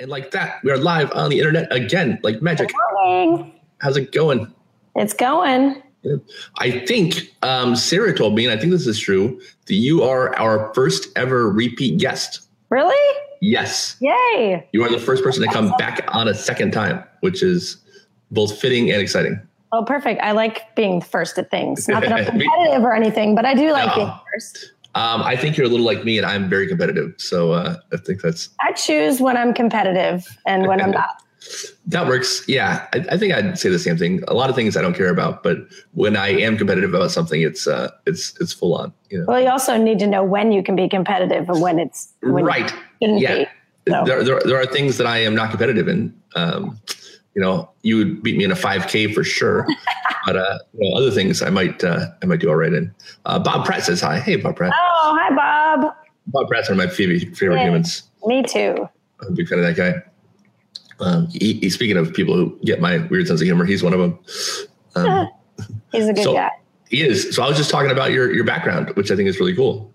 And like that, we are live on the internet again, like magic. Morning. How's it going? It's going. I think um, Sarah told me, and I think this is true, that you are our first ever repeat guest. Really? Yes. Yay. You are the first person to come back on a second time, which is both fitting and exciting. Oh, perfect. I like being first at things. Not that I'm competitive or anything, but I do like No. being first. Um, I think you're a little like me, and I'm very competitive. So uh, I think that's I choose when I'm competitive and when I'm not. that works. Yeah, I, I think I'd say the same thing. A lot of things I don't care about, but when I am competitive about something, it's uh, it's it's full on. You know, Well, you also need to know when you can be competitive and when it's when right? Yeah, be. So. there, there there are things that I am not competitive in. Um, you know, you would beat me in a 5K for sure, but uh, you know, other things I might uh, I might do all right in. Uh, Bob Pratt says hi. Hey, Bob Pratt. Oh, hi, Bob. Bob Pratt's one of my favorite favorite Hey. humans. Me too. I'm a big fan of that guy. Um, he, he- speaking of people who get my weird sense of humor, he's one of them. Um, He's a good So- guy. he is. So I was just talking about your your background, which I think is really cool.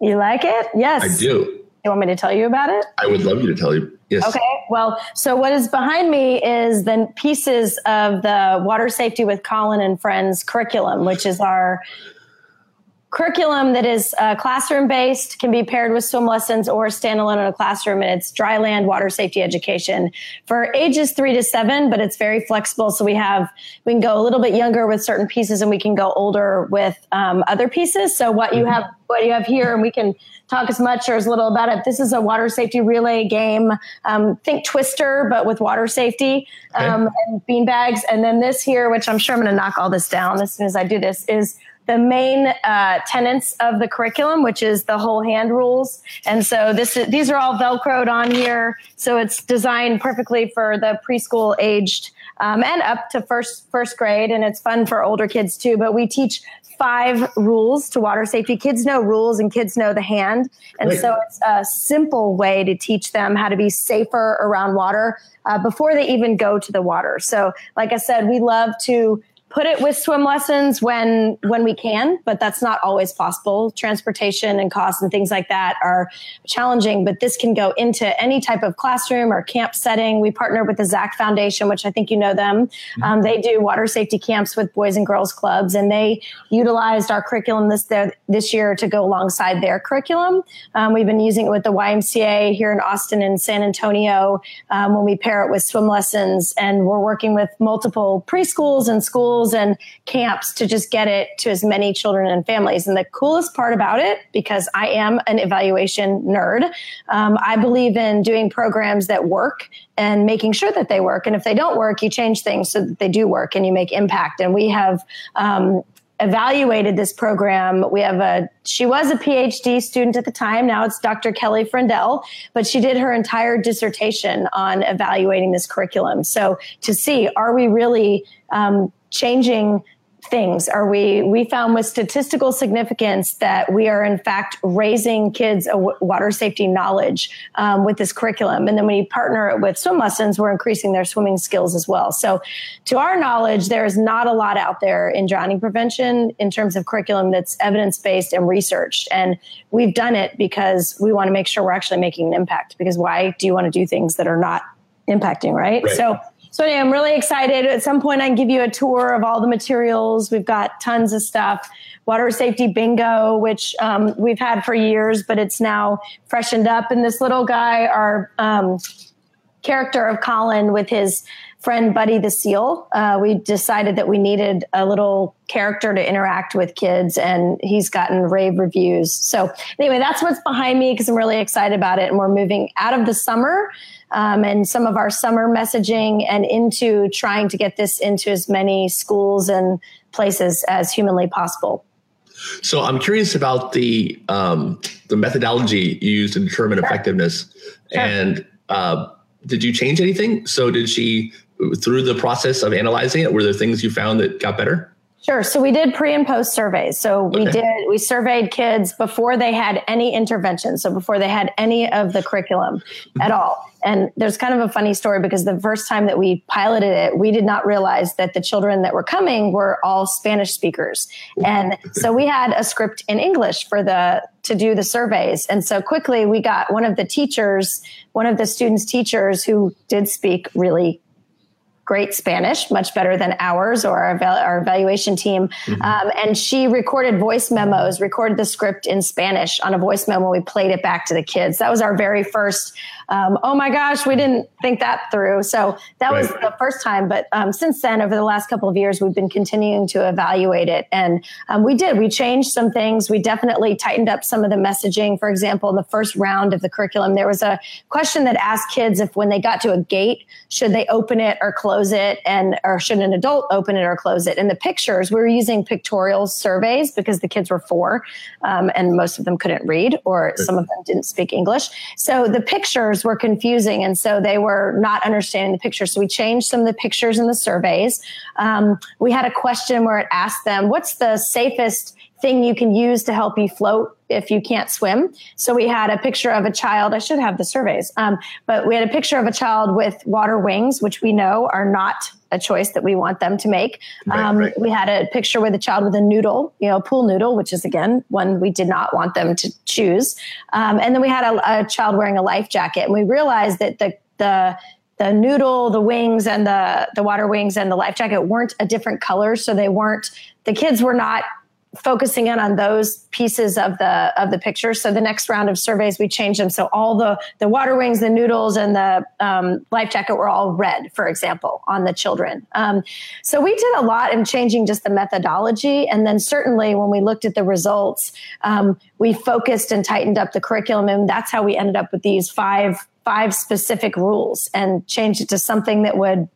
You like it? Yes. I do. You want me to tell you about it? I would love you to tell you. Yes. Okay. Well, so what is behind me is the pieces of the Water Safety with Colin and Friends curriculum, which is our curriculum that is uh, classroom based, can be paired with swim lessons or standalone in a classroom, and it's dry land water safety education for ages three to seven. But it's very flexible, so we have we can go a little bit younger with certain pieces, and we can go older with um, other pieces. So what you have, what you have here, and we can talk as much or as little about it. This is a water safety relay game. Um, think Twister, but with water safety um, and bean bags. And then this here, which I'm sure I'm going to knock all this down as soon as I do this, is the main uh, tenets of the curriculum, which is the whole hand rules. And so this is, these are all Velcroed on here. So it's designed perfectly for the preschool aged um, and up to first first grade, and it's fun for older kids too. But we teach five rules to water safety. Kids know rules, and kids know the hand, and so it's a simple way to teach them how to be safer around water uh, before they even go to the water. So, like I said, we love to put it with swim lessons when when we can but that's not always possible. Transportation and costs and things like that are challenging but this can go into any type of classroom or camp setting. We partner with the ZAC Foundation which i think you know them. Um, they do water safety camps with boys and girls clubs and they utilized our curriculum this their, this year to go alongside their curriculum. Um, we've been using it with the ymca here in austin and san antonio um, when we pair it with swim lessons and we're working with multiple preschools and schools and camps to just get it to as many children and families and the coolest part about it because i am an evaluation nerd um, i believe in doing programs that work and making sure that they work and if they don't work you change things so that they do work and you make impact and we have um, evaluated this program. We have a, she was a PhD student at the time. Now it's Dr. Kelly Frendel, but she did her entire dissertation on evaluating this curriculum. So to see, are we really um, changing things? Are we we found with statistical significance that we are in fact raising kids a w- water safety knowledge um, with this curriculum. And then when you partner it with swim lessons we're increasing their swimming skills as well. So to our knowledge there is not a lot out there in drowning prevention in terms of curriculum that's evidence-based and researched. And we've done it because we want to make sure we're actually making an impact because why do you want to do things that are not impacting right, Right. so so anyway, I'm really excited. At some point, I can give you a tour of all the materials. We've got tons of stuff. Water safety bingo, which um, we've had for years, but it's now freshened up. And this little guy, our um, character of Colin with his friend Buddy the Seal, uh, we decided that we needed a little character to interact with kids, and he's gotten rave reviews. So, anyway, that's what's behind me because I'm really excited about it. And we're moving out of the summer um, and some of our summer messaging and into trying to get this into as many schools and places as humanly possible. So I'm curious about the um, the methodology you used to determine effectiveness, Sure. and uh, did you change anything? So did she through the process of analyzing it? Were there things you found that got better? Sure. So we did pre and post surveys. So we okay. did, we surveyed kids before they had any intervention. So before they had any of the curriculum mm-hmm. at all. And there's kind of a funny story because the first time that we piloted it, we did not realize that the children that were coming were all Spanish speakers. And so we had a script in English for the, to do the surveys. And so quickly we got one of the teachers, one of the students' teachers who did speak really great Spanish, much better than ours or our, our evaluation team. Mm-hmm. Um, and she recorded voice memos, recorded the script in Spanish on a voice memo. We played it back to the kids. That was our very first um, oh my gosh, we didn't think that through. So that right. was the first time. But um, since then, over the last couple of years, we've been continuing to evaluate it. And um, we did, we changed some things. We definitely tightened up some of the messaging. For example, in the first round of the curriculum, there was a question that asked kids if when they got to a gate, should they open it or close it? And, or should an adult open it or close it? And the pictures, we were using pictorial surveys because the kids were four um, and most of them couldn't read or some of them didn't speak English. So the pictures were confusing. And so they were not understanding the pictures. So we changed some of the pictures in the surveys. Um, we had a question where it asked them, what's the safest thing you can use to help you float if you can't swim. So we had a picture of a child. I should have the surveys, um, but we had a picture of a child with water wings, which we know are not a choice that we want them to make. Right, um, right. We had a picture with a child with a noodle, you know, pool noodle, which is again one we did not want them to choose. Um, and then we had a, a child wearing a life jacket, and we realized that the the the noodle, the wings, and the the water wings and the life jacket weren't a different color, so they weren't. The kids were not focusing in on those pieces of the of the picture. So the next round of surveys, we changed them. So all the the water wings, the noodles, and the um, life jacket were all red, for example, on the children. Um, so we did a lot in changing just the methodology, and then certainly when we looked at the results, um, we focused and tightened up the curriculum, and that's how we ended up with these five five specific rules and changed it to something that would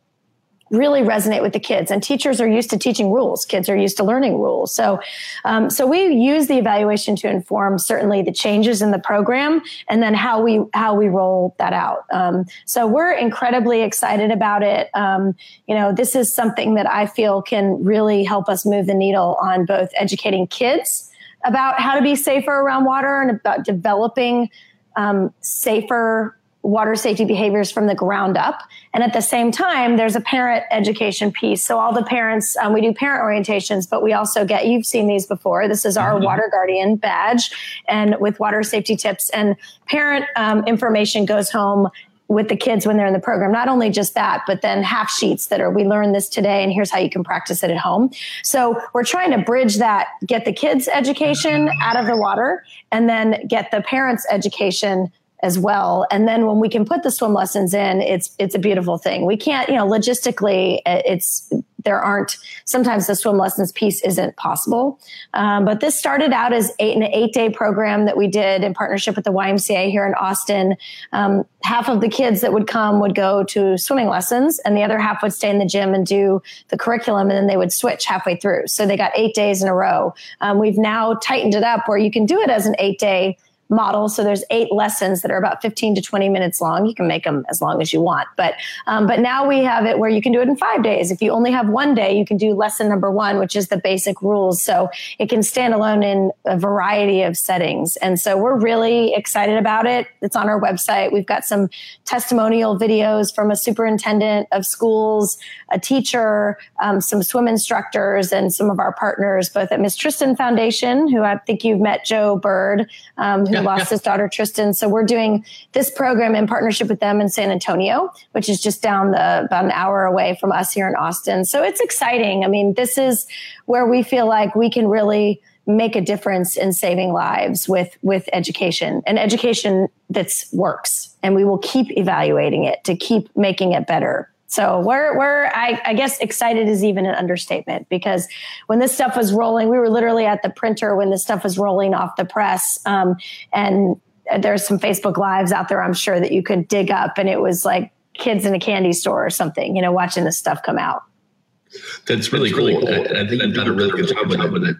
really resonate with the kids. And teachers are used to teaching rules. Kids are used to learning rules. So, um, so we use the evaluation to inform certainly the changes in the program and then how we how we roll that out. Um, so we're incredibly excited about it. Um, you know, this is something that I feel can really help us move the needle on both educating kids about how to be safer around water and about developing um, safer water safety behaviors from the ground up. And at the same time, there's a parent education piece. So all the parents, um, we do parent orientations, but we also get, you've seen these before. This is our mm-hmm. water guardian badge and with water safety tips and parent um, information goes home with the kids when they're in the program. Not only just that, but then half sheets that are, we learned this today and here's how you can practice it at home. So we're trying to bridge that, get the kids education out of the water and then get the parents education as well. And then when we can put the swim lessons in, it's it's a beautiful thing. We can't, you know, logistically, it's there aren't sometimes the swim lessons piece isn't possible. Um, but this started out as eight, an eight day program that we did in partnership with the YMCA here in Austin. Um, half of the kids that would come would go to swimming lessons, and the other half would stay in the gym and do the curriculum, and then they would switch halfway through. So they got eight days in a row. Um, we've now tightened it up where you can do it as an eight day model. So there's eight lessons that are about 15 to 20 minutes long. You can make them as long as you want, but um, but now we have it where you can do it in five days. If you only have one day, you can do lesson number one, which is the basic rules. So it can stand alone in a variety of settings. And so we're really excited about it. It's on our website. We've got some testimonial videos from a superintendent of schools, a teacher, um, some swim instructors, and some of our partners, both at Miss Tristan Foundation, who I think you've met Joe Bird, um, who lost his daughter Tristan. So we're doing this program in partnership with them in San Antonio, which is just down the about an hour away from us here in Austin. So it's exciting. I mean, this is where we feel like we can really make a difference in saving lives with with education and education that's works and we will keep evaluating it to keep making it better so we're we're I, I, guess excited is even an understatement because when this stuff was rolling, we were literally at the printer when this stuff was rolling off the press, um, and there's some Facebook lives out there I'm sure that you could dig up, and it was like kids in a candy store or something, you know, watching this stuff come out. That's really, That's really cool. cool. I, I, think you've done a really good job with it. With it.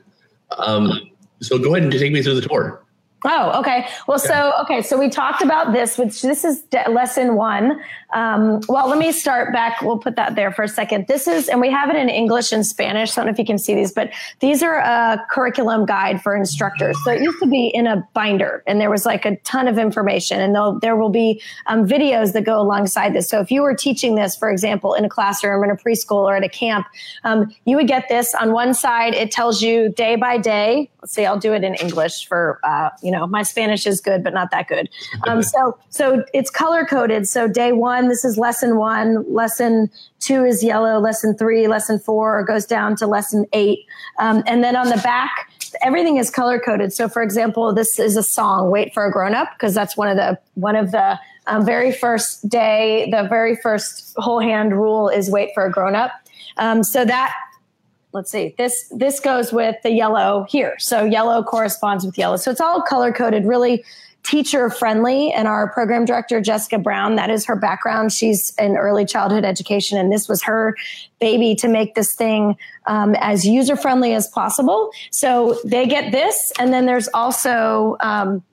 Um, so go ahead and take me through the tour. Oh, okay. Well, so okay, so we talked about this, which this is de- lesson one. Um, well, let me start back. We'll put that there for a second. This is, and we have it in English and Spanish. I don't know if you can see these, but these are a curriculum guide for instructors. So it used to be in a binder, and there was like a ton of information, and there will be um, videos that go alongside this. So if you were teaching this, for example, in a classroom, in a preschool, or at a camp, um, you would get this on one side. It tells you day by day. Let's see, I'll do it in English for uh, you know my Spanish is good, but not that good. Um, so so it's color coded. So day one, this is lesson one. Lesson two is yellow. Lesson three, lesson four goes down to lesson eight, um, and then on the back, everything is color coded. So for example, this is a song, "Wait for a Grown Up," because that's one of the one of the um, very first day, the very first whole hand rule is wait for a grown up. Um, so that let's see this this goes with the yellow here. So yellow corresponds with yellow. So it's all color coded really teacher friendly and our program director jessica brown that is her background. She's in early childhood education and this was her baby to make this thing um, as user friendly as possible. So they get this and then there's also um,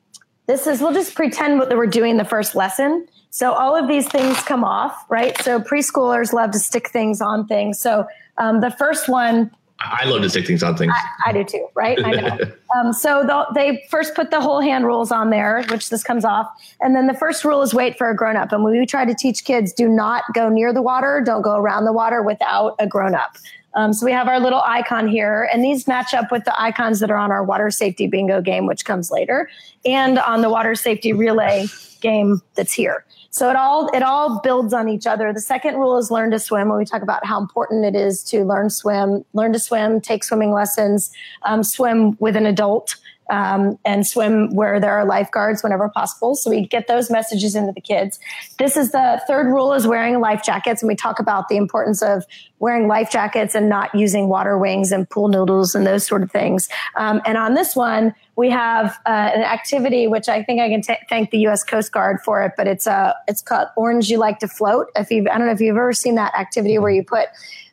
this is we'll just pretend that we're doing the first lesson so all of these things come off right so preschoolers love to stick things on things so um, the first one. I love to stick things on things. I, I do too, right? I know. um, so the, they first put the whole hand rules on there, which this comes off. And then the first rule is wait for a grown up. And when we try to teach kids, do not go near the water, don't go around the water without a grown up. Um, so we have our little icon here, and these match up with the icons that are on our water safety bingo game, which comes later, and on the water safety relay game that's here. So it all it all builds on each other. The second rule is learn to swim. When we talk about how important it is to learn swim, learn to swim, take swimming lessons, um, swim with an adult um, and swim where there are lifeguards whenever possible. So we get those messages into the kids. This is the third rule is wearing life jackets. And we talk about the importance of wearing life jackets and not using water wings and pool noodles and those sort of things. Um, and on this one, we have uh, an activity which I think I can t- thank the U.S. Coast Guard for it, but it's uh, it's called Orange You Like to Float. If you I don't know if you've ever seen that activity where you put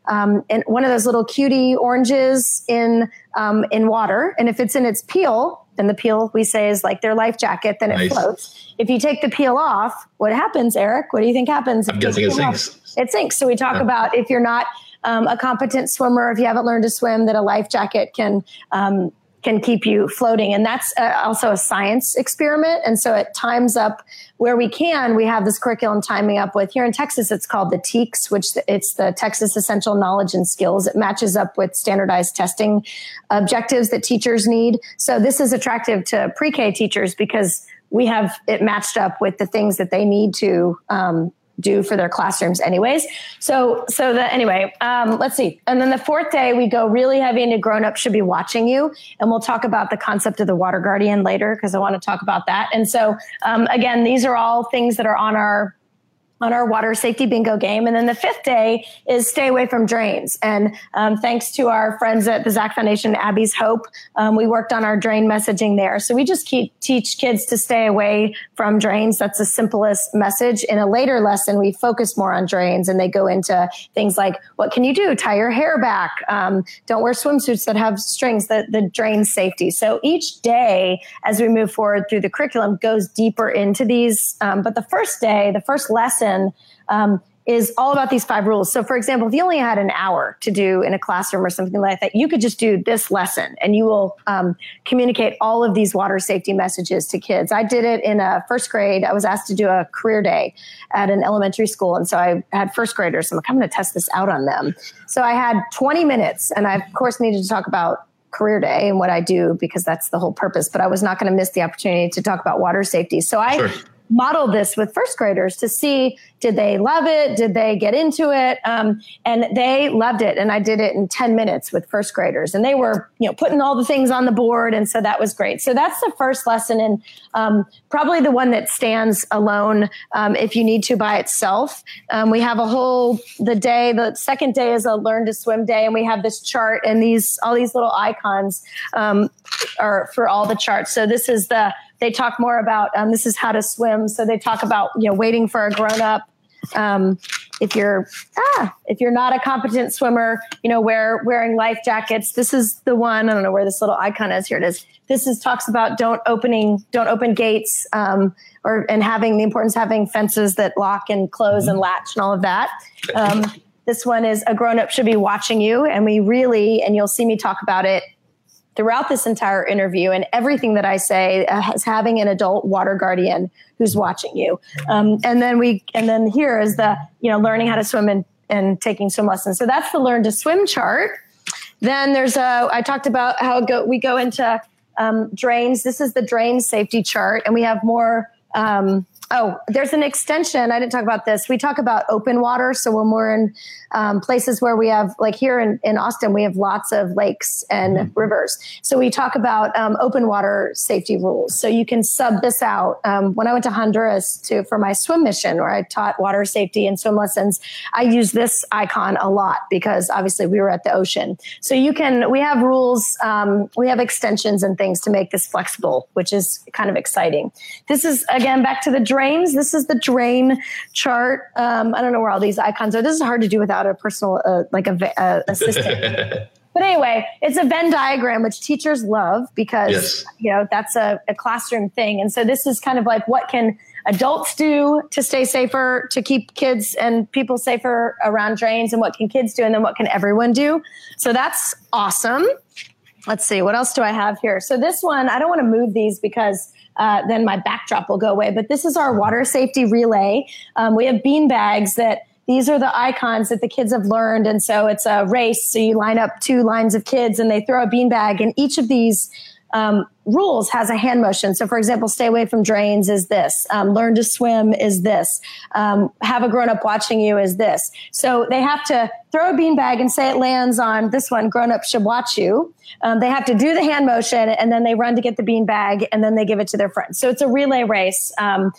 um, and one of those little cutie oranges in um, in water. And if it's in its peel, then the peel we say is like their life jacket, then nice. it floats. If you take the peel off, what happens, Eric? What do you think happens? I'm guessing it sinks. It sinks. So we talk yeah. about if you're not um, a competent swimmer, if you haven't learned to swim, that a life jacket can um, can keep you floating. And that's uh, also a science experiment. And so it times up where we can. We have this curriculum timing up with here in Texas. It's called the TEKS, which it's the Texas Essential Knowledge and Skills. It matches up with standardized testing objectives that teachers need. So this is attractive to pre-K teachers because we have it matched up with the things that they need to um, do for their classrooms anyways. So so that anyway um, let's see. And then the fourth day we go really heavy into grown up should be watching you and we'll talk about the concept of the water guardian later because i want to talk about that. And so um, again these are all things that are on our on our water safety bingo game. And then the fifth day is stay away from drains. And um, thanks to our friends at the ZAC Foundation, Abbey's Hope, um, we worked on our drain messaging there. So we just keep teach kids to stay away from drains. That's the simplest message. In a later lesson, we focus more on drains and they go into things like what can you do? Tie your hair back. Um, don't wear swimsuits that have strings. The the drain safety. So each day, as we move forward through the curriculum, goes deeper into these. Um, but the first day, the first lesson lesson um, is all about these five rules. So, for example, if you only had an hour to do in a classroom or something like that, you could just do this lesson and you will um, communicate all of these water safety messages to kids. I did it in a first grade. I was asked to do a career day at an elementary school. And so I had first graders. I'm like, I'm going to test this out on them. So I had 20 minutes and I, of course, needed to talk about career day and what I do because that's the whole purpose. But I was not going to miss the opportunity to talk about water safety. So I sure modeled this with first graders to see did they love it? Did they get into it? Um, and they loved it. And i did it in 10 minutes with first graders. And they were you know putting all the things on the board. And so that was great. So that's the first lesson. And um, probably the one that stands alone um, if you need to by itself. Um, we have a whole the day the second day is a learn to swim day. And we have this chart and these all these little icons um, are for all the charts. So this is the they talk more about um, this is how to swim. So they talk about you know waiting for a grown up. Um, if you're ah, if you're not a competent swimmer, you know, wear wearing life jackets. This is the one. I don't know where this little icon is. Here it is. This is talks about don't opening don't open gates um, or and having the importance of having fences that lock and close mm-hmm. and latch and all of that. Um, this one is a grown up should be watching you, and we really and you'll see me talk about it throughout this entire interview and everything that I say uh, is having an adult water guardian who's watching you. Um, and then we, and then here is the, you know, learning how to swim and, and taking swim lessons. So that's the learn to swim chart. Then there's a, I talked about how go, we go into um, drains. This is the drain safety chart and we have more, um, Oh, there's an extension. I didn't talk about this. We talk about open water. So when we're in um, places where we have, like here in, in Austin, we have lots of lakes and mm-hmm. rivers. So we talk about um, open water safety rules. So you can sub this out. Um, when I went to Honduras to for my swim mission, where I taught water safety and swim lessons, I use this icon a lot because obviously we were at the ocean. So you can. We have rules. Um, we have extensions and things to make this flexible, which is kind of exciting. This is again back to the drains. This is the drain chart. Um, I don't know where all these icons are. This is hard to do without a personal, uh, like a, a assistant. but anyway, it's a Venn diagram, which teachers love because, yes. you know, that's a, a classroom thing. And so this is kind of like what can adults do to stay safer, to keep kids and people safer around drains, and what can kids do, and then what can everyone do. So that's awesome. Let's see, what else do I have here? So this one, I don't want to move these because uh, then my backdrop will go away. But this is our water safety relay. Um, we have bean bags that these are the icons that the kids have learned. And so it's a race. So you line up two lines of kids and they throw a bean bag and each of these um, rules has a hand motion. So, for example, stay away from drains is this. Um, learn to swim is this. Um, have a grown up watching you is this. So they have to throw a beanbag and say it lands on this one. Grown up should watch you. Um, they have to do the hand motion and then they run to get the beanbag and then they give it to their friends. So it's a relay race. Um,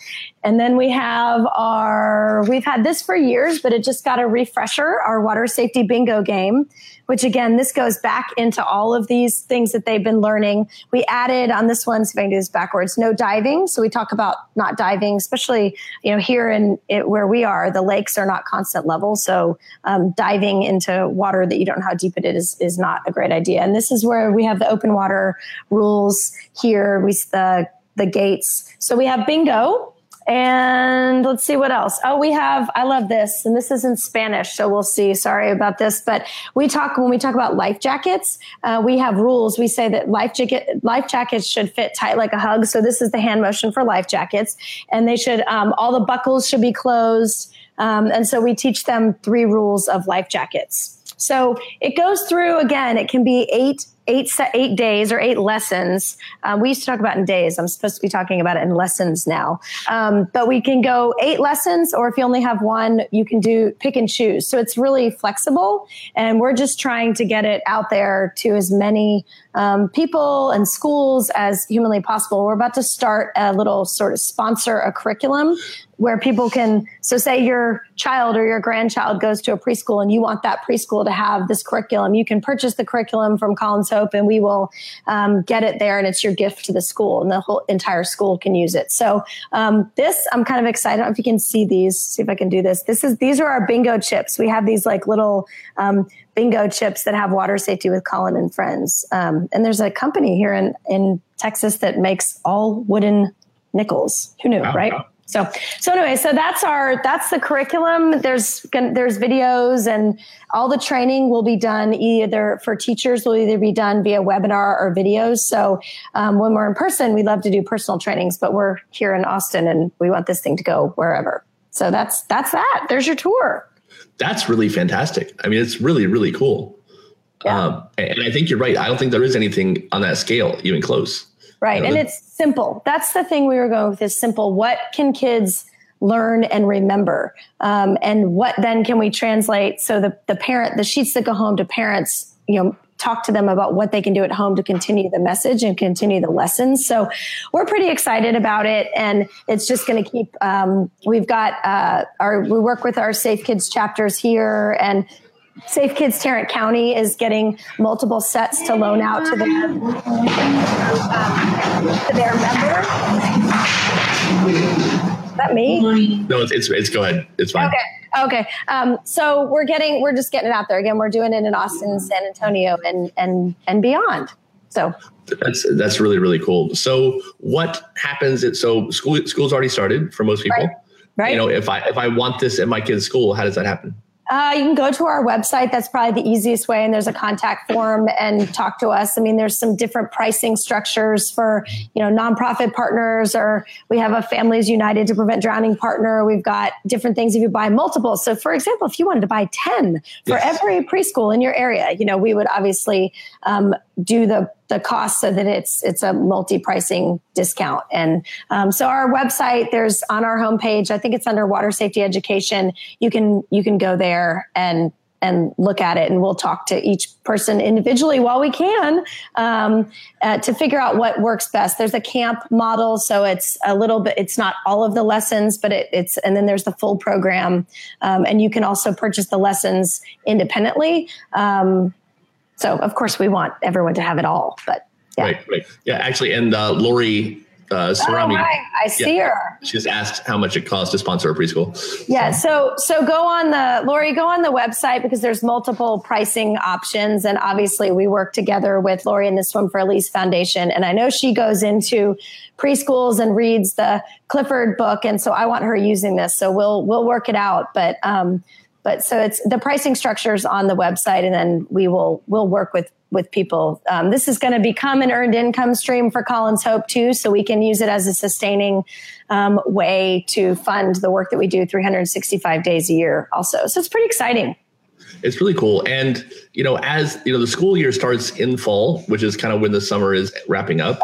and then we have our, we've had this for years, but it just got a refresher, our water safety bingo game, which again, this goes back into all of these things that they've been learning. We added on this one, so I do this backwards, no diving. So we talk about not diving, especially, you know, here in it, where we are, the lakes are not constant level. So um, diving into water that you don't know how deep it is is not a great idea. And this is where we have the open water rules here. We the the gates. So we have bingo, and let's see what else. Oh, we have, I love this, and this is in Spanish, so we'll see. Sorry about this. But we talk, when we talk about life jackets, uh, we have rules. We say that life jacket, life jackets should fit tight like a hug. So this is the hand motion for life jackets. And they should, um, all the buckles should be closed. Um, and so we teach them three rules of life jackets. So it goes through again, it can be eight eight eight days or eight lessons. Um, we used to talk about in days. I'm supposed to be talking about it in lessons now. Um, but we can go eight lessons, or if you only have one, you can do pick and choose. So it's really flexible, and we're just trying to get it out there to as many um, people and schools as humanly possible. We're about to start a little sort of sponsor a curriculum where people can so say your child or your grandchild goes to a preschool and you want that preschool to have this curriculum you can purchase the curriculum from Colin's Hope and we will um, get it there and it's your gift to the school and the whole entire school can use it. So um, this i'm kind of excited. I don't know if you can see these see if i can do this. This is these are our bingo chips. We have these like little um, bingo chips that have water safety with colin and friends. Um, and there's a company here in, in texas that makes all wooden nickels. Who knew wow, right? wow. So, so anyway, so that's our that's the curriculum. There's there's videos and all the training will be done either for teachers will either be done via webinar or videos. So um, when we're in person, we love to do personal trainings, but we're here in Austin and we want this thing to go wherever. So that's that's that. There's your tour. That's really fantastic. I mean, it's really really cool. Yeah. Um, and I think you're right. I don't think there is anything on that scale even close. Right. and it's simple. That's the thing we were going with is simple. What can kids learn and remember? Um, and what then can we translate so the, the parent, the sheets that go home to parents, you know, talk to them about what they can do at home to continue the message and continue the lessons. So we're pretty excited about it, and it's just going to keep. Um, we've got uh, our we work with our Safe Kids chapters here, and Safe Kids Tarrant County is getting multiple sets to loan out to their um, to their members. that me? No, it's, it's, it's go ahead. It's fine. Okay. Okay. Um, so we're getting, we're just getting it out there again. We're doing it in Austin, San Antonio, and and and beyond. So that's that's really really cool. So what happens? At, so school school's already started for most people. Right. right. You know, if I if I want this at my kid's school, how does that happen? Uh, you can go to our website. That's probably the easiest way. And there's a contact form and talk to us. I mean, there's some different pricing structures for, you know, nonprofit partners, or we have a Families United to Prevent Drowning partner. We've got different things if you buy multiple. So, for example, if you wanted to buy 10 for yes. every preschool in your area, you know, we would obviously um, do the the cost so that it's it's a multi pricing discount. And um, so our website, there's on our homepage, I think it's under water safety education. You can you can go there and and look at it and we'll talk to each person individually while we can um, uh, to figure out what works best there's a camp model so it's a little bit it's not all of the lessons but it, it's and then there's the full program um, and you can also purchase the lessons independently um, so of course we want everyone to have it all, but yeah. Right, right. Yeah, actually, and uh, Lori uh, Sarami. Oh, I see yeah, her. She just asked how much it costs to sponsor a preschool. Yeah, so so go on the Lori, go on the website because there's multiple pricing options, and obviously we work together with Lori and the Swim for Elise Foundation, and I know she goes into preschools and reads the Clifford book, and so I want her using this, so we'll we'll work it out, but. um but so it's the pricing structures on the website and then we will we'll work with with people. Um, this is going to become an earned income stream for Colin's Hope too so we can use it as a sustaining um, way to fund the work that we do 365 days a year also. So it's pretty exciting. It's really cool. And you know as you know the school year starts in fall which is kind of when the summer is wrapping up.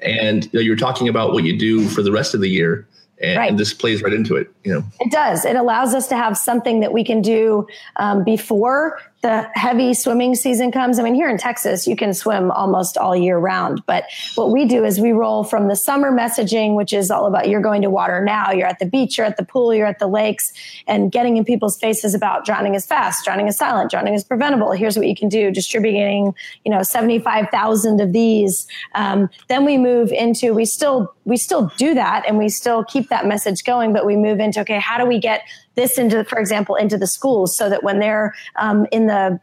And you know, you're talking about what you do for the rest of the year and, right. and, this plays right into it you know it does it allows us to have something that we can do um, before the heavy swimming season comes, I mean, here in Texas, you can swim almost all year round. But what we do is we roll from the summer messaging, which is all about you're going to water now, you're at the beach, you're at the pool, you're at the lakes, and getting in people's faces about drowning is fast, drowning is silent, drowning is preventable. Here's what you can do, distributing, you know, 75,000 of these. Um, then we move into, we still, we still do that and we still keep that message going, but we move into, okay, how do we get this into, for example, into the schools so that when they're um, in the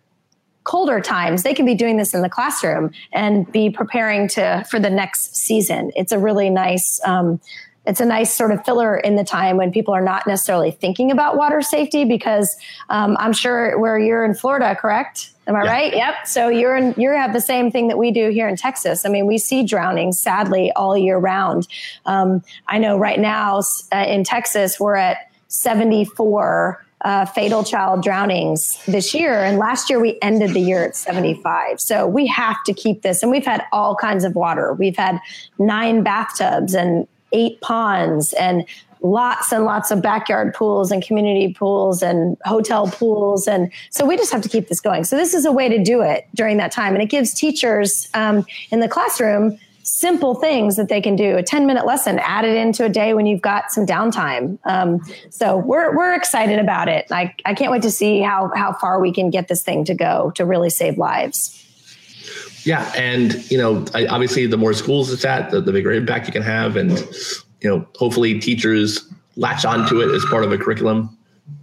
colder times they can be doing this in the classroom and be preparing to for the next season. It's a really nice um, it's a nice sort of filler in the time when people are not necessarily thinking about water safety because um, i'm sure where you're in florida correct? Am i yeah. right? Yep. So you're in you have the same thing that we do here in texas. I mean we see drowning sadly all year round. Um, i know right now uh, in texas we're at 74 uh, fatal child drownings this year. And last year we ended the year at 75. So we have to keep this. And we've had all kinds of water. We've had nine bathtubs and eight ponds and lots and lots of backyard pools and community pools and hotel pools. And so we just have to keep this going. So this is a way to do it during that time. And it gives teachers um, in the classroom simple things that they can do. A 10 minute lesson, add it into a day when you've got some downtime. Um, so we're, we're excited about it. I, I can't wait to see how, how far we can get this thing to go to really save lives. Yeah. And, you know, I, obviously the more schools it's at, the, the bigger impact you can have. And, you know, hopefully teachers latch onto it as part of a curriculum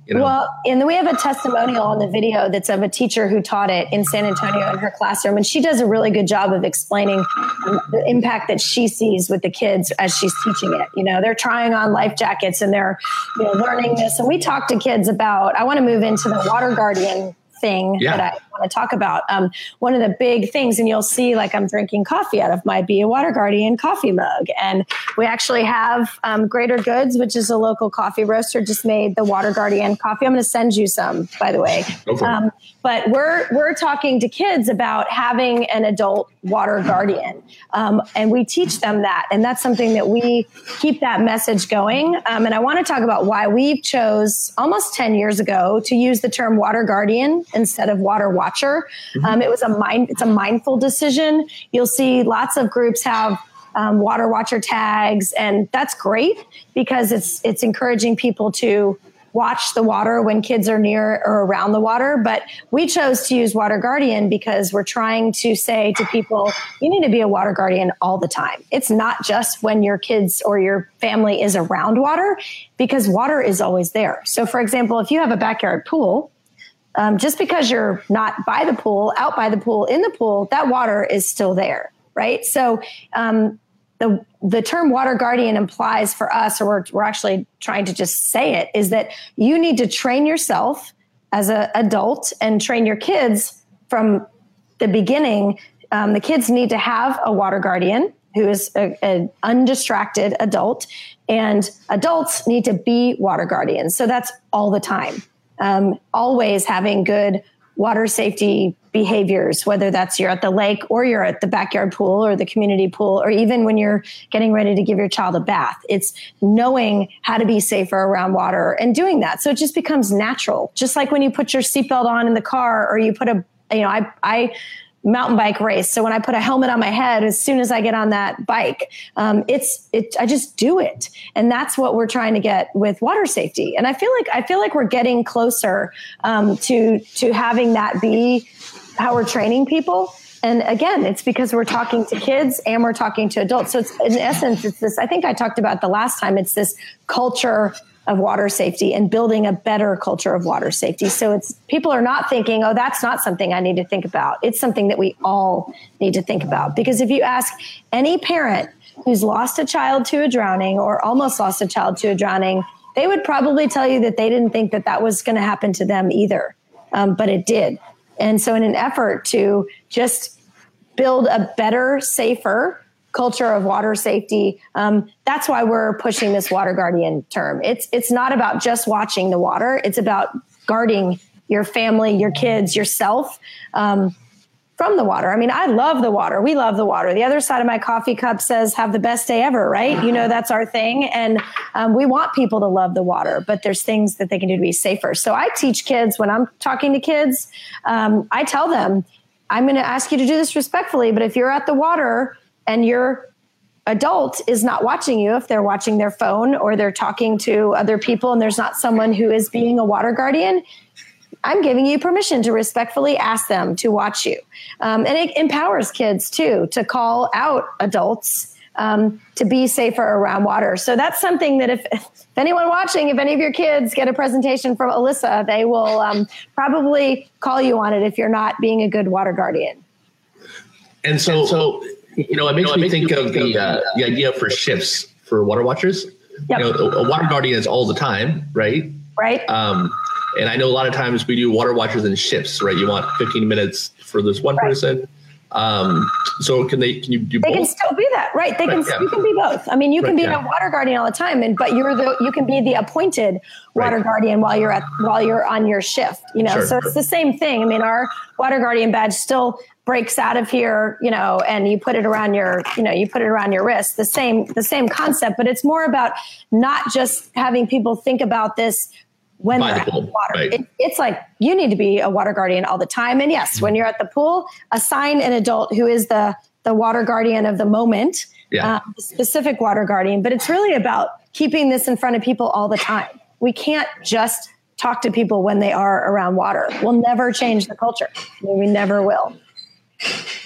you know? Well, and then we have a testimonial on the video that's of a teacher who taught it in San Antonio in her classroom, and she does a really good job of explaining um, the impact that she sees with the kids as she's teaching it. You know, they're trying on life jackets and they're you know, learning this, and we talk to kids about. I want to move into the Water Guardian thing yeah. that I want to talk about. Um, one of the big things, and you'll see like I'm drinking coffee out of my Be a Water Guardian coffee mug. And we actually have um, Greater Goods, which is a local coffee roaster, just made the Water Guardian coffee. I'm going to send you some, by the way. Um, but we're we're talking to kids about having an adult water guardian, um, and we teach them that, and that's something that we keep that message going. Um, and I want to talk about why we chose almost 10 years ago to use the term water guardian instead of water watcher. Mm-hmm. Um, it was a mind it's a mindful decision. You'll see lots of groups have um, water watcher tags, and that's great because it's it's encouraging people to watch the water when kids are near or around the water. But we chose to use Water Guardian because we're trying to say to people, you need to be a water guardian all the time. It's not just when your kids or your family is around water, because water is always there. So, for example, if you have a backyard pool, um, just because you're not by the pool, out by the pool, in the pool, that water is still there, right? So, um, the the term water guardian implies for us, or we're, we're actually trying to just say it, is that you need to train yourself as an adult and train your kids from the beginning. Um, the kids need to have a water guardian who is an undistracted adult, and adults need to be water guardians. So that's all the time. Um, always having good water safety behaviors, whether that's you're at the lake or you're at the backyard pool or the community pool, or even when you're getting ready to give your child a bath. It's knowing how to be safer around water and doing that. So it just becomes natural. Just like when you put your seatbelt on in the car or you put a, you know, I, I, mountain bike race. So when I put a helmet on my head, as soon as I get on that bike, um, it's it. I just do it, and that's what we're trying to get with water safety. And I feel like I feel like we're getting closer um, to to having that be how we're training people. And again, it's because we're talking to kids and we're talking to adults. So it's in essence, it's this, I think I talked about the last time, it's this culture of water safety and building a better culture of water safety. So it's people are not thinking, oh, that's not something I need to think about. It's something that we all need to think about. Because if you ask any parent who's lost a child to a drowning or almost lost a child to a drowning, they would probably tell you that they didn't think that that was going to happen to them either. Um, but it did. And so, in an effort to just build a better, safer culture of water safety, um, that's why we're pushing this water guardian term. It's it's not about just watching the water; it's about guarding your family, your kids, yourself. Um, from the water. I mean, I love the water. We love the water. The other side of my coffee cup says, have the best day ever, right? You know, that's our thing. And um, we want people to love the water, but there's things that they can do to be safer. So I teach kids when I'm talking to kids, um, I tell them, I'm going to ask you to do this respectfully, but if you're at the water and your adult is not watching you, if they're watching their phone or they're talking to other people and there's not someone who is being a water guardian, I'm giving you permission to respectfully ask them to watch you. Um, and it empowers kids too to call out adults um, to be safer around water. So that's something that if, if, anyone watching, if any of your kids get a presentation from Alissa, they will um, probably call you on it if you're not being a good water guardian. And so, and so you know, it makes you know, me think of the, uh, the idea for shifts for water watchers. Yep. You know, a water guardian is all the time, right? Right. Um, and I know a lot of times we do water watchers in shifts, right? You want 15 minutes for this one right. person. Um, so can they? Can you do? Both? They both? can still be that, right? They right, can. Yeah. You can be both. I mean, you right, can be yeah. a water guardian all the time, and but you're the you can be the appointed water guardian while you're at while you're on your shift. You know, sure, so it's the same thing. I mean, our water guardian badge still breaks out of here, you know, and you put it around your, you know, you put it around your wrist. The same, the same concept, but it's more about not just having people think about this when By they're the pool, water. Right. It, it's like you need to be a water guardian all the time. And yes, when you're at the pool, assign an adult who is the the water guardian of the moment, yeah. uh, the specific water guardian. But it's really about keeping this in front of people all the time. We can't just talk to people when they are around water. We'll never change the culture. I mean, we never will.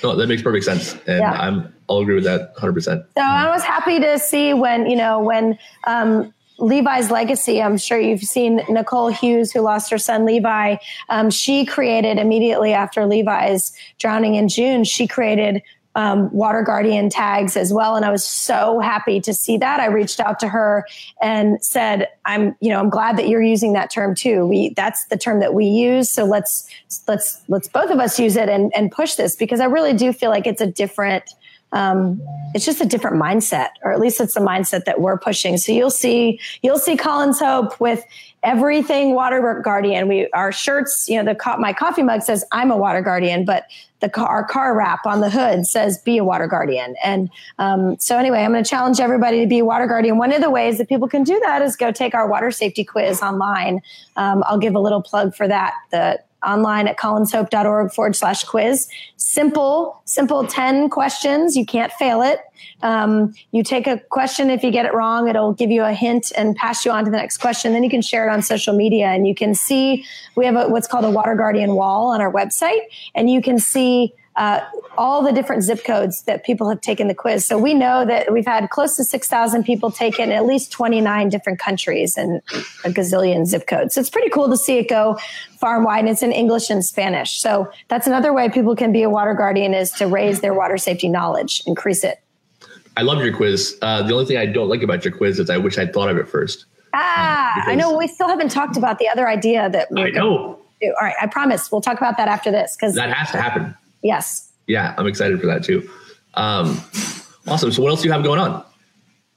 No, that makes perfect sense, and yeah. I'm I'll agree with that 100. percent So I was happy to see when you know when um, Levi's legacy. I'm sure you've seen Nicole Hughes, who lost her son Levi. Um, she created immediately after Levi's drowning in June. She created um, water guardian tags as well, and I was so happy to see that. I reached out to her and said, "I'm, you know, I'm glad that you're using that term too. We that's the term that we use. So let's let's let's both of us use it and and push this because I really do feel like it's a different." Um, it's just a different mindset, or at least it's the mindset that we're pushing. So you'll see, you'll see Colin's Hope with everything water guardian. We our shirts, you know, the my coffee mug says I'm a water guardian, but the our car wrap on the hood says be a water guardian. And um, so anyway, I'm going to challenge everybody to be a water guardian. One of the ways that people can do that is go take our water safety quiz online. Um, I'll give a little plug for that. The online at colinshope.org forward slash quiz. Simple, simple 10 questions. You can't fail it. Um, you take a question. If you get it wrong, it'll give you a hint and pass you on to the next question. Then you can share it on social media and you can see we have a, what's called a water guardian wall on our website and you can see uh, all the different zip codes that people have taken the quiz. So we know that we've had close to 6,000 people take it in at least 29 different countries and a gazillion zip codes. So it's pretty cool to see it go far and wide. And it's in English and Spanish. So that's another way people can be a water guardian is to raise their water safety knowledge, increase it. I love your quiz. Uh, the only thing I don't like about your quiz is I wish I'd thought of it first. Ah, um, I know. We still haven't talked about the other idea that we I know. Do. All right, I promise we'll talk about that after this because that has to happen. Yes. Yeah, I'm excited for that too. Um, awesome. So, what else do you have going on?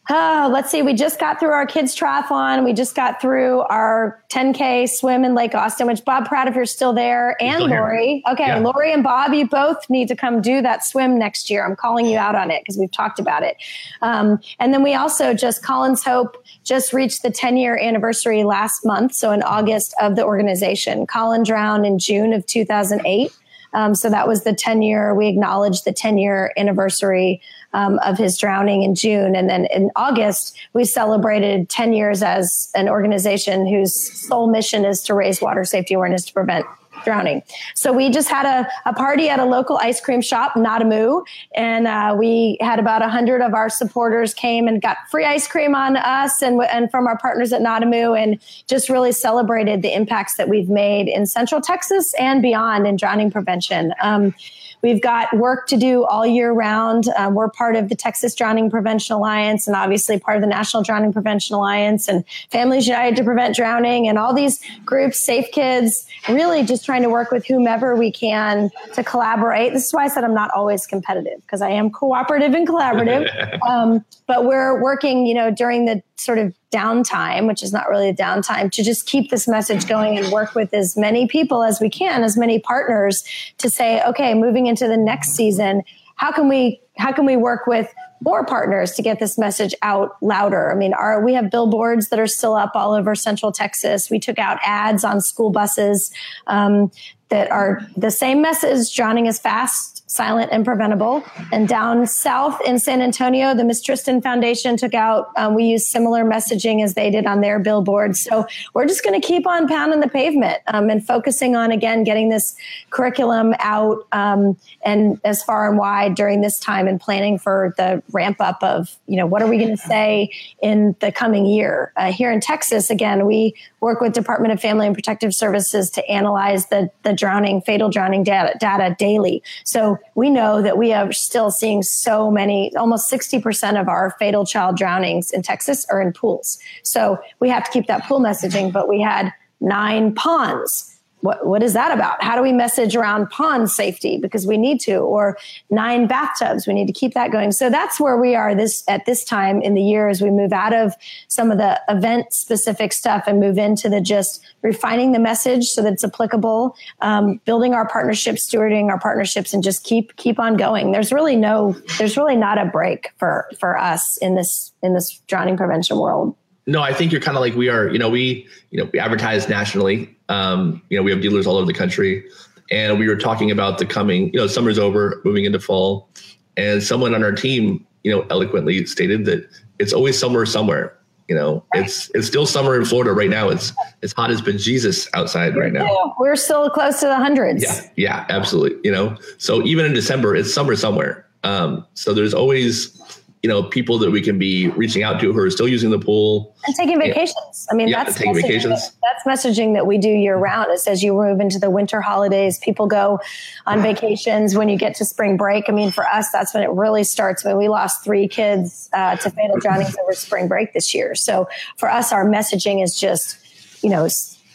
Oh, let's see. We just got through our kids triathlon. We just got through our 10K swim in Lake Austin, which Bob Pratt, if you're still there, and still Lori. Okay, yeah. Lori and Bob, you both need to come do that swim next year. I'm calling you out on it because we've talked about it. Um, and then we also just, Colin's Hope just reached the 10 year anniversary last month. So in August of the organization. Colin drowned in June of 2008. Um, so that was the 10 year, we acknowledged the 10 year anniversary um, of his drowning in June. And then in August, we celebrated 10 years as an organization whose sole mission is to raise water safety awareness to prevent drowning. So we just had a, a party at a local ice cream shop, NadaMoo, and uh, we had about a hundred of our supporters came and got free ice cream on us and and from our partners at NadaMoo, and just really celebrated the impacts that we've made in Central Texas and beyond in drowning prevention. Um, We've got work to do all year round. Um, we're part of the Texas Drowning Prevention Alliance and obviously part of the National Drowning Prevention Alliance and Families United to Prevent Drowning and all these groups, Safe Kids, really just trying to work with whomever we can to collaborate. This is why I said I'm not always competitive because I am cooperative and collaborative. um, but we're working, you know, during the sort of downtime, which is not really downtime, to just keep this message going and work with as many people as we can, as many partners to say, okay, moving into the next season, how can we how can we work with more partners to get this message out louder. I mean, our, we have billboards that are still up all over Central Texas. We took out ads on school buses um, that are the same message: drowning is fast, silent and preventable. And down south in San Antonio, the Miss Tristan Foundation took out, um, we used similar messaging as they did on their billboards. So we're just going to keep on pounding the pavement um, and focusing on, again, getting this curriculum out um, and as far and wide during this time and planning for the ramp up of, you know, what are we going to say in the coming year? Uh, here in Texas, again, we work with Department of Family and Protective Services to analyze the, the drowning, fatal drowning data, data daily. So we know that we are still seeing so many, almost 60% of our fatal child drownings in Texas are in pools. So we have to keep that pool messaging, but we had nine ponds what, what is that about? How do we message around pond safety? Because we need to, or nine bathtubs. We need to keep that going. So that's where we are this at this time in the year as we move out of some of the event specific stuff and move into the just refining the message so that it's applicable, um, building our partnerships, stewarding our partnerships, and just keep keep on going. There's really no, there's really not a break for for us in this in this drowning prevention world. No, I think you're kind of like we are. You know, we you know we advertise nationally. Um, you know, we have dealers all over the country, and we were talking about the coming. You know, summer's over, moving into fall, and someone on our team, you know, eloquently stated that it's always summer somewhere. You know, it's it's still summer in Florida right now. It's it's hot as Jesus outside right now. We're still close to the hundreds. Yeah, yeah, absolutely. You know, so even in December, it's summer somewhere. Um, so there's always you know people that we can be reaching out to who are still using the pool and taking vacations. I mean, yeah, that's taking vacations. That's messaging that we do year round. It says you move into the winter holidays, people go on vacations when you get to spring break. I mean, for us, that's when it really starts. When we lost three kids uh, to fatal drownings over spring break this year, so for us, our messaging is just you know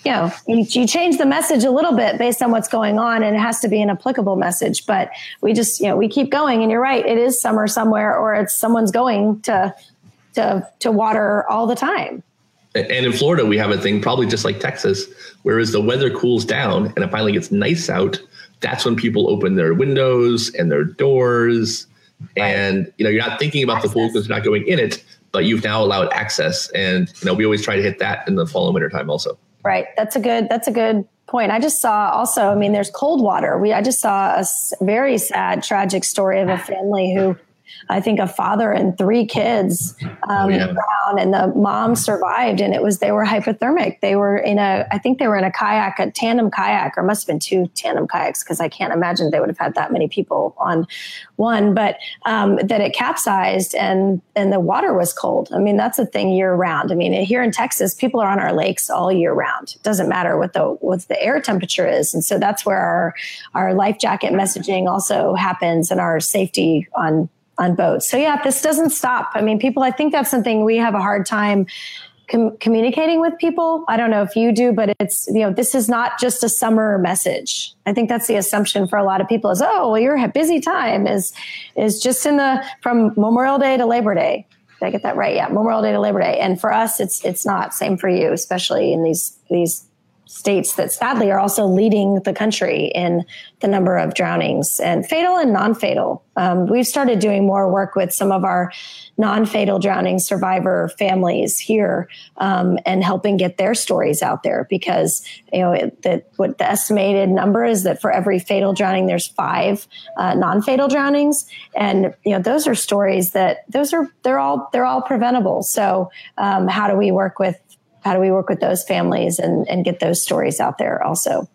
you know, you, you, change the message a little bit based on what's going on and it has to be an applicable message. But we just, you know, we keep going and you're right. It is summer somewhere or it's someone's going to, to, to water all the time. And in Florida, we have a thing probably just like Texas, whereas the weather cools down and it finally gets nice out. That's when people open their windows and their doors. Right. And, you know, you're not thinking about access. the pool because you're not going in it, but you've now allowed access. And, you know, we always try to hit that in the fall and winter time also. Right. That's a good. That's a good point. I just saw also, I mean, there's cold water. We, I just saw a very sad, tragic story of a family who I think a father and three kids um, oh, yeah. drowned, and the mom survived. And it was they were hypothermic. They were in a, I think they were in a kayak, a tandem kayak, or must have been two tandem kayaks because I can't imagine they would have had that many people on one. But um, that it capsized and and the water was cold. I mean, that's a thing year round. I mean, here in Texas, people are on our lakes all year round. It doesn't matter what the what the air temperature is, and so that's where our our life jacket messaging also happens and our safety on on boats. So yeah, this doesn't stop. I mean, people, I think that's something we have a hard time com- communicating with people. I don't know if you do, but it's, you know, this is not just a summer message. I think that's the assumption for a lot of people is, oh, well, your busy time is, is just in the, from Memorial Day to Labor Day. Did I get that right? Yeah. Memorial Day to Labor Day. And for us, it's, it's not same for you, especially in these, these states that sadly are also leading the country in the number of drownings and fatal and non-fatal. Um, we've started doing more work with some of our non-fatal drowning survivor families here um, and helping get their stories out there because you know that what the estimated number is that for every fatal drowning there's five uh, non-fatal drownings and you know those are stories that those are they're all they're all preventable so um, how do we work with how do we work with those families and, and get those stories out there also?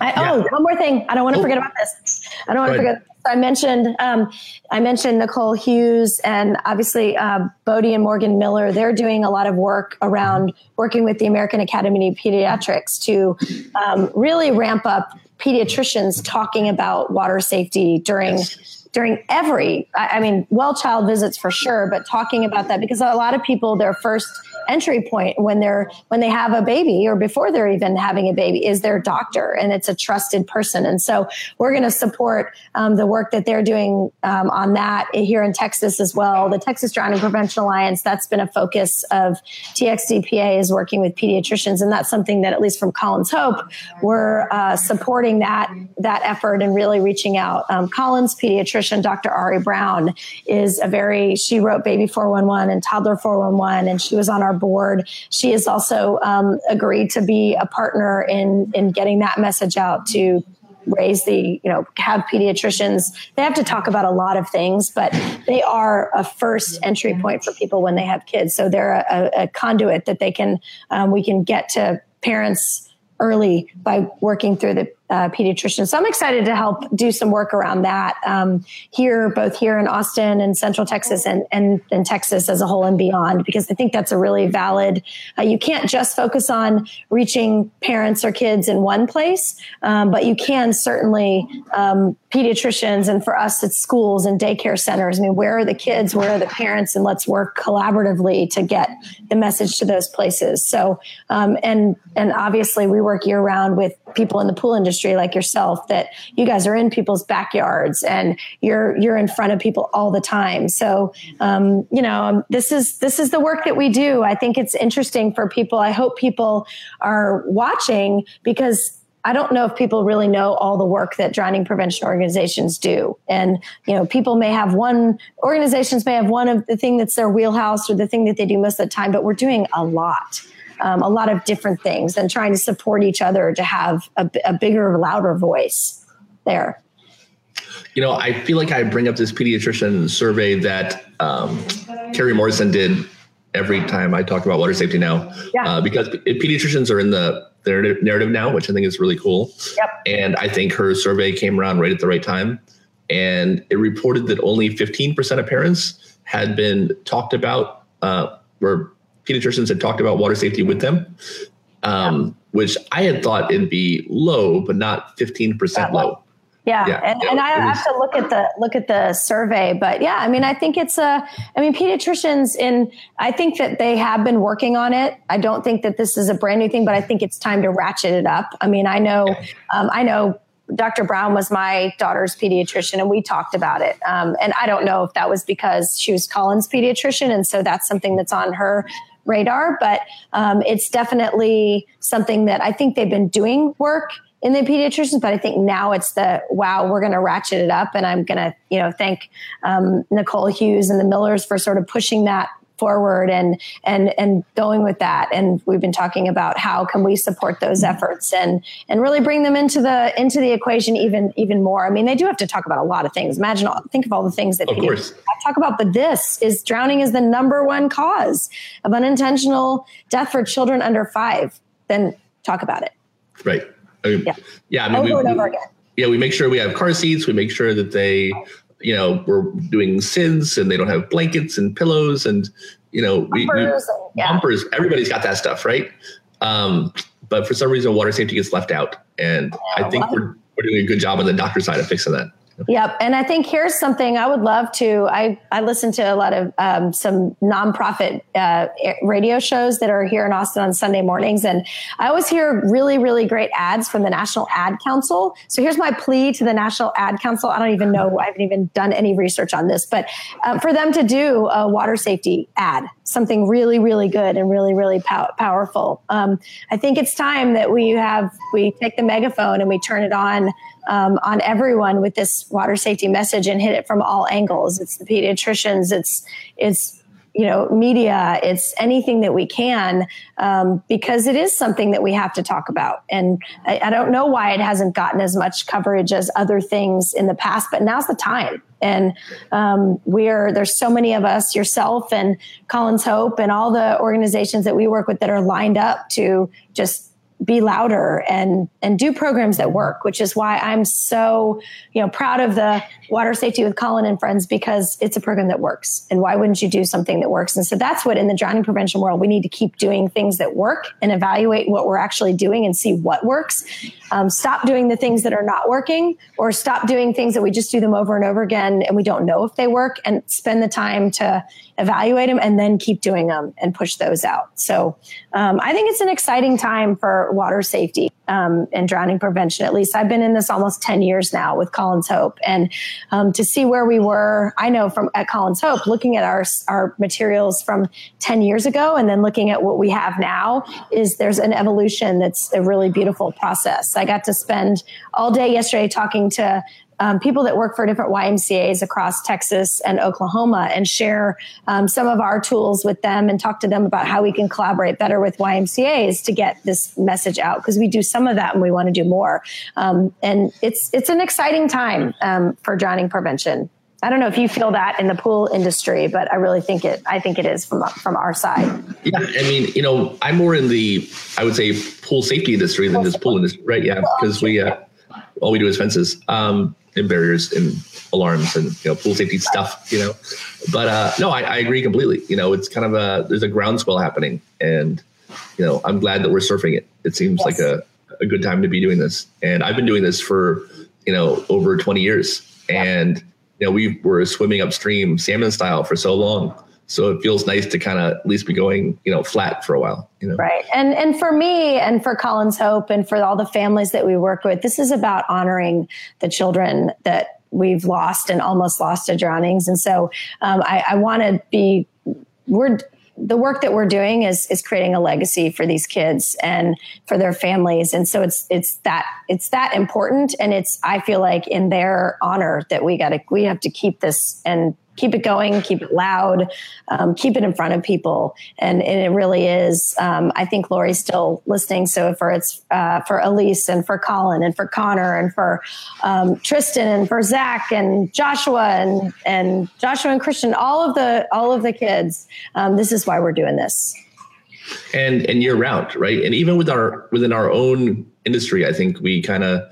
I, yeah. Oh, one more thing. I don't want to oh. forget about this. I don't want to forget. I mentioned um, I mentioned Nicole Hughes and obviously uh, Bodie and Morgan Miller. They're doing a lot of work around working with the American Academy of Pediatrics to um, really ramp up pediatricians talking about water safety during yes. during every. I, I mean, well child visits for sure, but talking about that because a lot of people their first entry point when they're when they have a baby or before they're even having a baby is their doctor and it's a trusted person. And so we're going to support um, the work that they're doing um, on that here in texas as well. The texas drowning prevention alliance that's been a focus of txdpa is working with pediatricians and that's something that at least from Colin's Hope we're uh, supporting that that effort and really reaching out. Um, Colin's pediatrician dr ari brown is a very she wrote baby 411 and toddler 411 and she was on our board. She has also um, agreed to be a partner in in getting that message out to raise the you know have pediatricians they have to talk about a lot of things but they are a first entry point for people when they have kids so they're a, a conduit that they can um, we can get to parents early by working through the uh, pediatrician. So I'm excited to help do some work around that um, here, both here in Austin and Central Texas and, and, and Texas as a whole and beyond, because I think that's a really valid, uh, you can't just focus on reaching parents or kids in one place, um, but you can certainly um, pediatricians and for us it's schools and daycare centers. I mean, where are the kids? Where are the parents? And let's work collaboratively to get the message to those places. So, um, and, and obviously we work year round with people in the pool industry industry like yourself that you guys are in people's backyards and you're you're in front of people all the time. So um, you know um, this is this is the work that we do. I think it's interesting for people. I hope people are watching because I don't know if people really know all the work that drowning prevention organizations do. And, you know, people may have one, organizations may have one of the thing that's their wheelhouse or the thing that they do most of the time, but we're doing a lot um, a lot of different things and trying to support each other to have a, a bigger, louder voice there. You know, I feel like I bring up this pediatrician survey that um, Carrie Morrison did every time I talk about water safety now, yeah. uh, because pediatricians are in the their narrative now, which I think is really cool. Yep. And I think her survey came around right at the right time, and it reported that only 15% of parents had been talked about, uh, were pediatricians had talked about water safety with them, um, which I had thought it'd be low, but not 15% low. Yeah, yeah. and, yeah, and I have to look at the look at the survey, but yeah, I mean, I think it's a. I mean, pediatricians in. I think that they have been working on it. I don't think that this is a brand new thing, but I think it's time to ratchet it up. I mean, I know, um, I know Dr. Brown was my daughter's pediatrician, and we talked about it. Um, and I don't know if that was because she was Colin's pediatrician, and so that's something that's on her radar, but um, it's definitely something that I think they've been doing work in the pediatricians, but I think now it's the wow, we're going to ratchet it up, and I'm going to you know thank um, Nicole Hughes and the Millers for sort of pushing that forward and and and going with that. And we've been talking about how can we support those efforts and and really bring them into the into the equation even even more. I mean they do have to talk about a lot of things. Imagine all, think of all the things that of course. talk about but this is drowning is the number one cause of unintentional death for children under five. Then talk about it. Right. I mean, yeah, yeah I mean, over we, and over again. yeah we make sure we have car seats. We make sure that they you know, we're doing SIDS and they don't have blankets and pillows and, you know, we, bumpers, we, yeah. everybody's got that stuff, right? Um, but for some reason, water safety gets left out. And yeah, I think we're, we're doing a good job on the doctor side of fixing that. Yep. And I think here's something I would love to. I, I listen to a lot of um, some nonprofit uh, radio shows that are here in Austin on Sunday mornings. And I always hear really, really great ads from the National Ad Council. So here's my plea to the National Ad Council. I don't even know, I haven't even done any research on this, but um, for them to do a water safety ad, something really, really good and really, really pow- powerful. Um, I think it's time that we have, we take the megaphone and we turn it on um, on everyone with this water safety message and hit it from all angles. It's the pediatricians, it's it's you know media, it's anything that we can um, because it is something that we have to talk about. And I, I don't know why it hasn't gotten as much coverage as other things in the past, but now's the time and um, we're there's so many of us yourself and Colin's Hope and all the organizations that we work with that are lined up to just be louder and and do programs that work which is why i'm so you know proud of the water safety with colin and friends because it's a program that works. And why wouldn't you do something that works? And so that's what in the drowning prevention world we need to keep doing things that work and evaluate what we're actually doing and see what works. Um, stop doing the things that are not working or stop doing things that we just do them over and over again and we don't know if they work and spend the time to evaluate them and then keep doing them and push those out. So um, i think it's an exciting time for water safety um, and drowning prevention. At least I've been in this almost 10 years now with Colin's Hope. And um, to see where we were, I know from at Colin's Hope, looking at our, our materials from 10 years ago and then looking at what we have now is there's an evolution that's a really beautiful process. I got to spend all day yesterday talking to um, people that work for different YMCAs across Texas and Oklahoma and share um, some of our tools with them and talk to them about how we can collaborate better with YMCAs to get this message out because we do some of that and we want to do more. Um, and it's it's an exciting time um, for drowning prevention. I don't know if you feel that in the pool industry, but I really think it. I think it is from from our side. Yeah, I mean, you know, I'm more in the I would say pool safety industry than this pool industry, right? Yeah, because we uh, all we do is fences. Um, and barriers and alarms and you know pool safety stuff you know. But uh no I, I agree completely. You know it's kind of a there's a groundswell happening and you know i'm glad that we're surfing it. It seems yes. like a, a good time to be doing this. And i've been doing this for you know over 20 years. And you know we were swimming upstream salmon style for so long so it feels nice to kind of at least be going you know flat for a while you know? Right. And and for me and for Colin's Hope and for all the families that we work with this is about honoring the children that we've lost and almost lost to drownings. And so um, i, I want to be we're the work that we're doing is is creating a legacy for these kids and for their families. And so it's it's that it's that important. And it's i feel like in their honor that we got to we have to keep this and keep it going, keep it loud, um, keep it in front of people. And, and it really is. Um, I think Lori's still listening. So for it's uh, for Elise and for Colin and for Connor and for um, Tristan and for Zach and Joshua and and Joshua and Christian, all of the all of the kids. Um, this is why we're doing this. And and year round, right? And even with our within our own industry, I think we kind of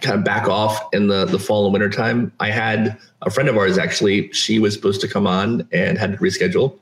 kind of back off in the the fall and winter time. I had a friend of ours actually. She was supposed to come on and had to reschedule,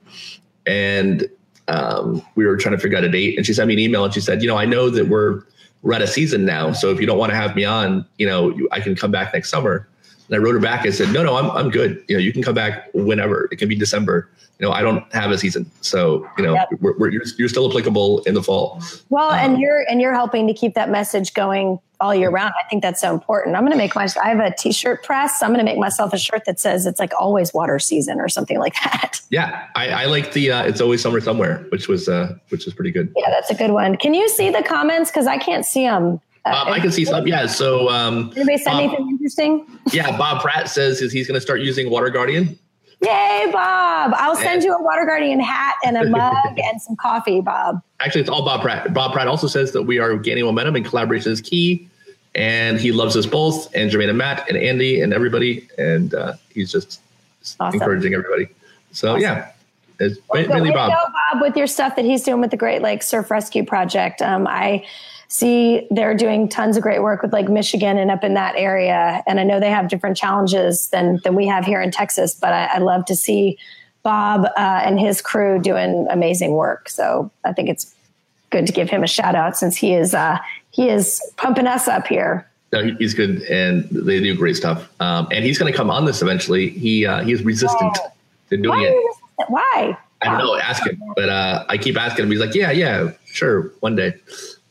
and um, we were trying to figure out a date. And she sent me an email and she said, "You know, I know that we're we're season now, so if you don't want to have me on, you know, I can come back next summer." And I wrote her back. I said, "No, no, I'm I'm good. You know, you can come back whenever. It can be December. You know, I don't have a season, so you know, yep. we're, we're, you're, you're still applicable in the fall." Well, um, and you're and you're helping to keep that message going all year round. I think that's so important. I'm going to make my, I have a t-shirt press. I'm going to make myself a shirt that says it's like always water season or something like that. Yeah. I, I like the, uh, it's always summer somewhere, which was, uh, which was pretty good. Yeah, that's a good one. Can you see the comments? Cause I can't see them. Um, I can see some. Yeah. So, um, anybody said anything interesting? Yeah. Bob Pratt says he's going to start using Water Guardian. Yay, Bob. I'll send you a Water Guardian hat and a mug and some coffee, Bob. Actually, it's all Bob Pratt. Bob Pratt also says that we are gaining momentum and collaboration is key. And he loves us both, and Jermaine and Matt and Andy and everybody. And uh, he's just awesome. encouraging everybody. So, awesome. yeah. It's well, really Bob. Bob with your stuff that he's doing with the Great Lakes Surf Rescue Project. Um, I see they're doing tons of great work with like Michigan and up in that area. And I know they have different challenges than than we have here in Texas, but I, I love to see Bob uh, and his crew doing amazing work. So I think it's good to give him a shout out since he is uh, he is pumping us up here. No, he's good, and they do great stuff. Um, and he's going to come on this eventually. He uh, he's resistant Whoa. to doing Why it. Why? I don't know. Ask him, but uh, I keep asking him. He's like, "Yeah, yeah, sure, one day."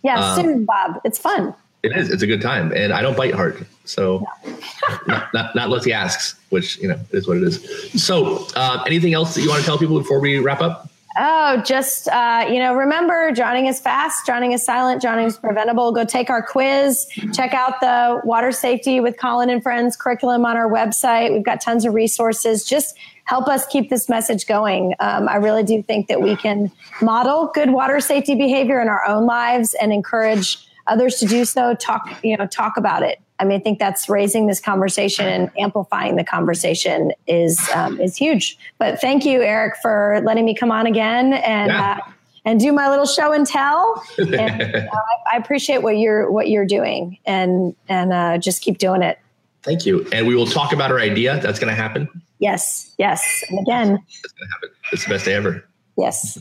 Yeah, um, soon, Bob. It's fun. It is. It's a good time, and I don't bite hard, so not, not, not unless he asks, which you know is what it is. So, uh, anything else that you want to tell people before we wrap up? Oh, just uh, you know, remember, drowning is fast, drowning is silent, drowning is preventable. Go take our quiz. Check out the water safety with Colin and Friends curriculum on our website. We've got tons of resources. Just help us keep this message going. Um, I really do think that we can model good water safety behavior in our own lives and encourage others to do so. Talk, you know, talk about it. I mean, I think that's raising this conversation and amplifying the conversation is um, is huge. But thank you, Eric, for letting me come on again and. Yeah. Uh, and do my little show and tell. And, uh, I, appreciate what you're what you're doing, and and uh, just keep doing it. Thank you. And we will talk about our idea. That's going to happen. Yes, yes. And again, it's going to happen. It's the best day ever. Yes.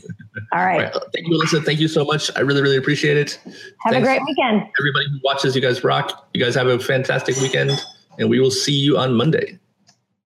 All right. All right. Thank you, Alissa. Thank you so much. I really, really appreciate it. Have Thanks. a great weekend. Everybody who watches, you guys rock. You guys have a fantastic weekend, and we will see you on Monday.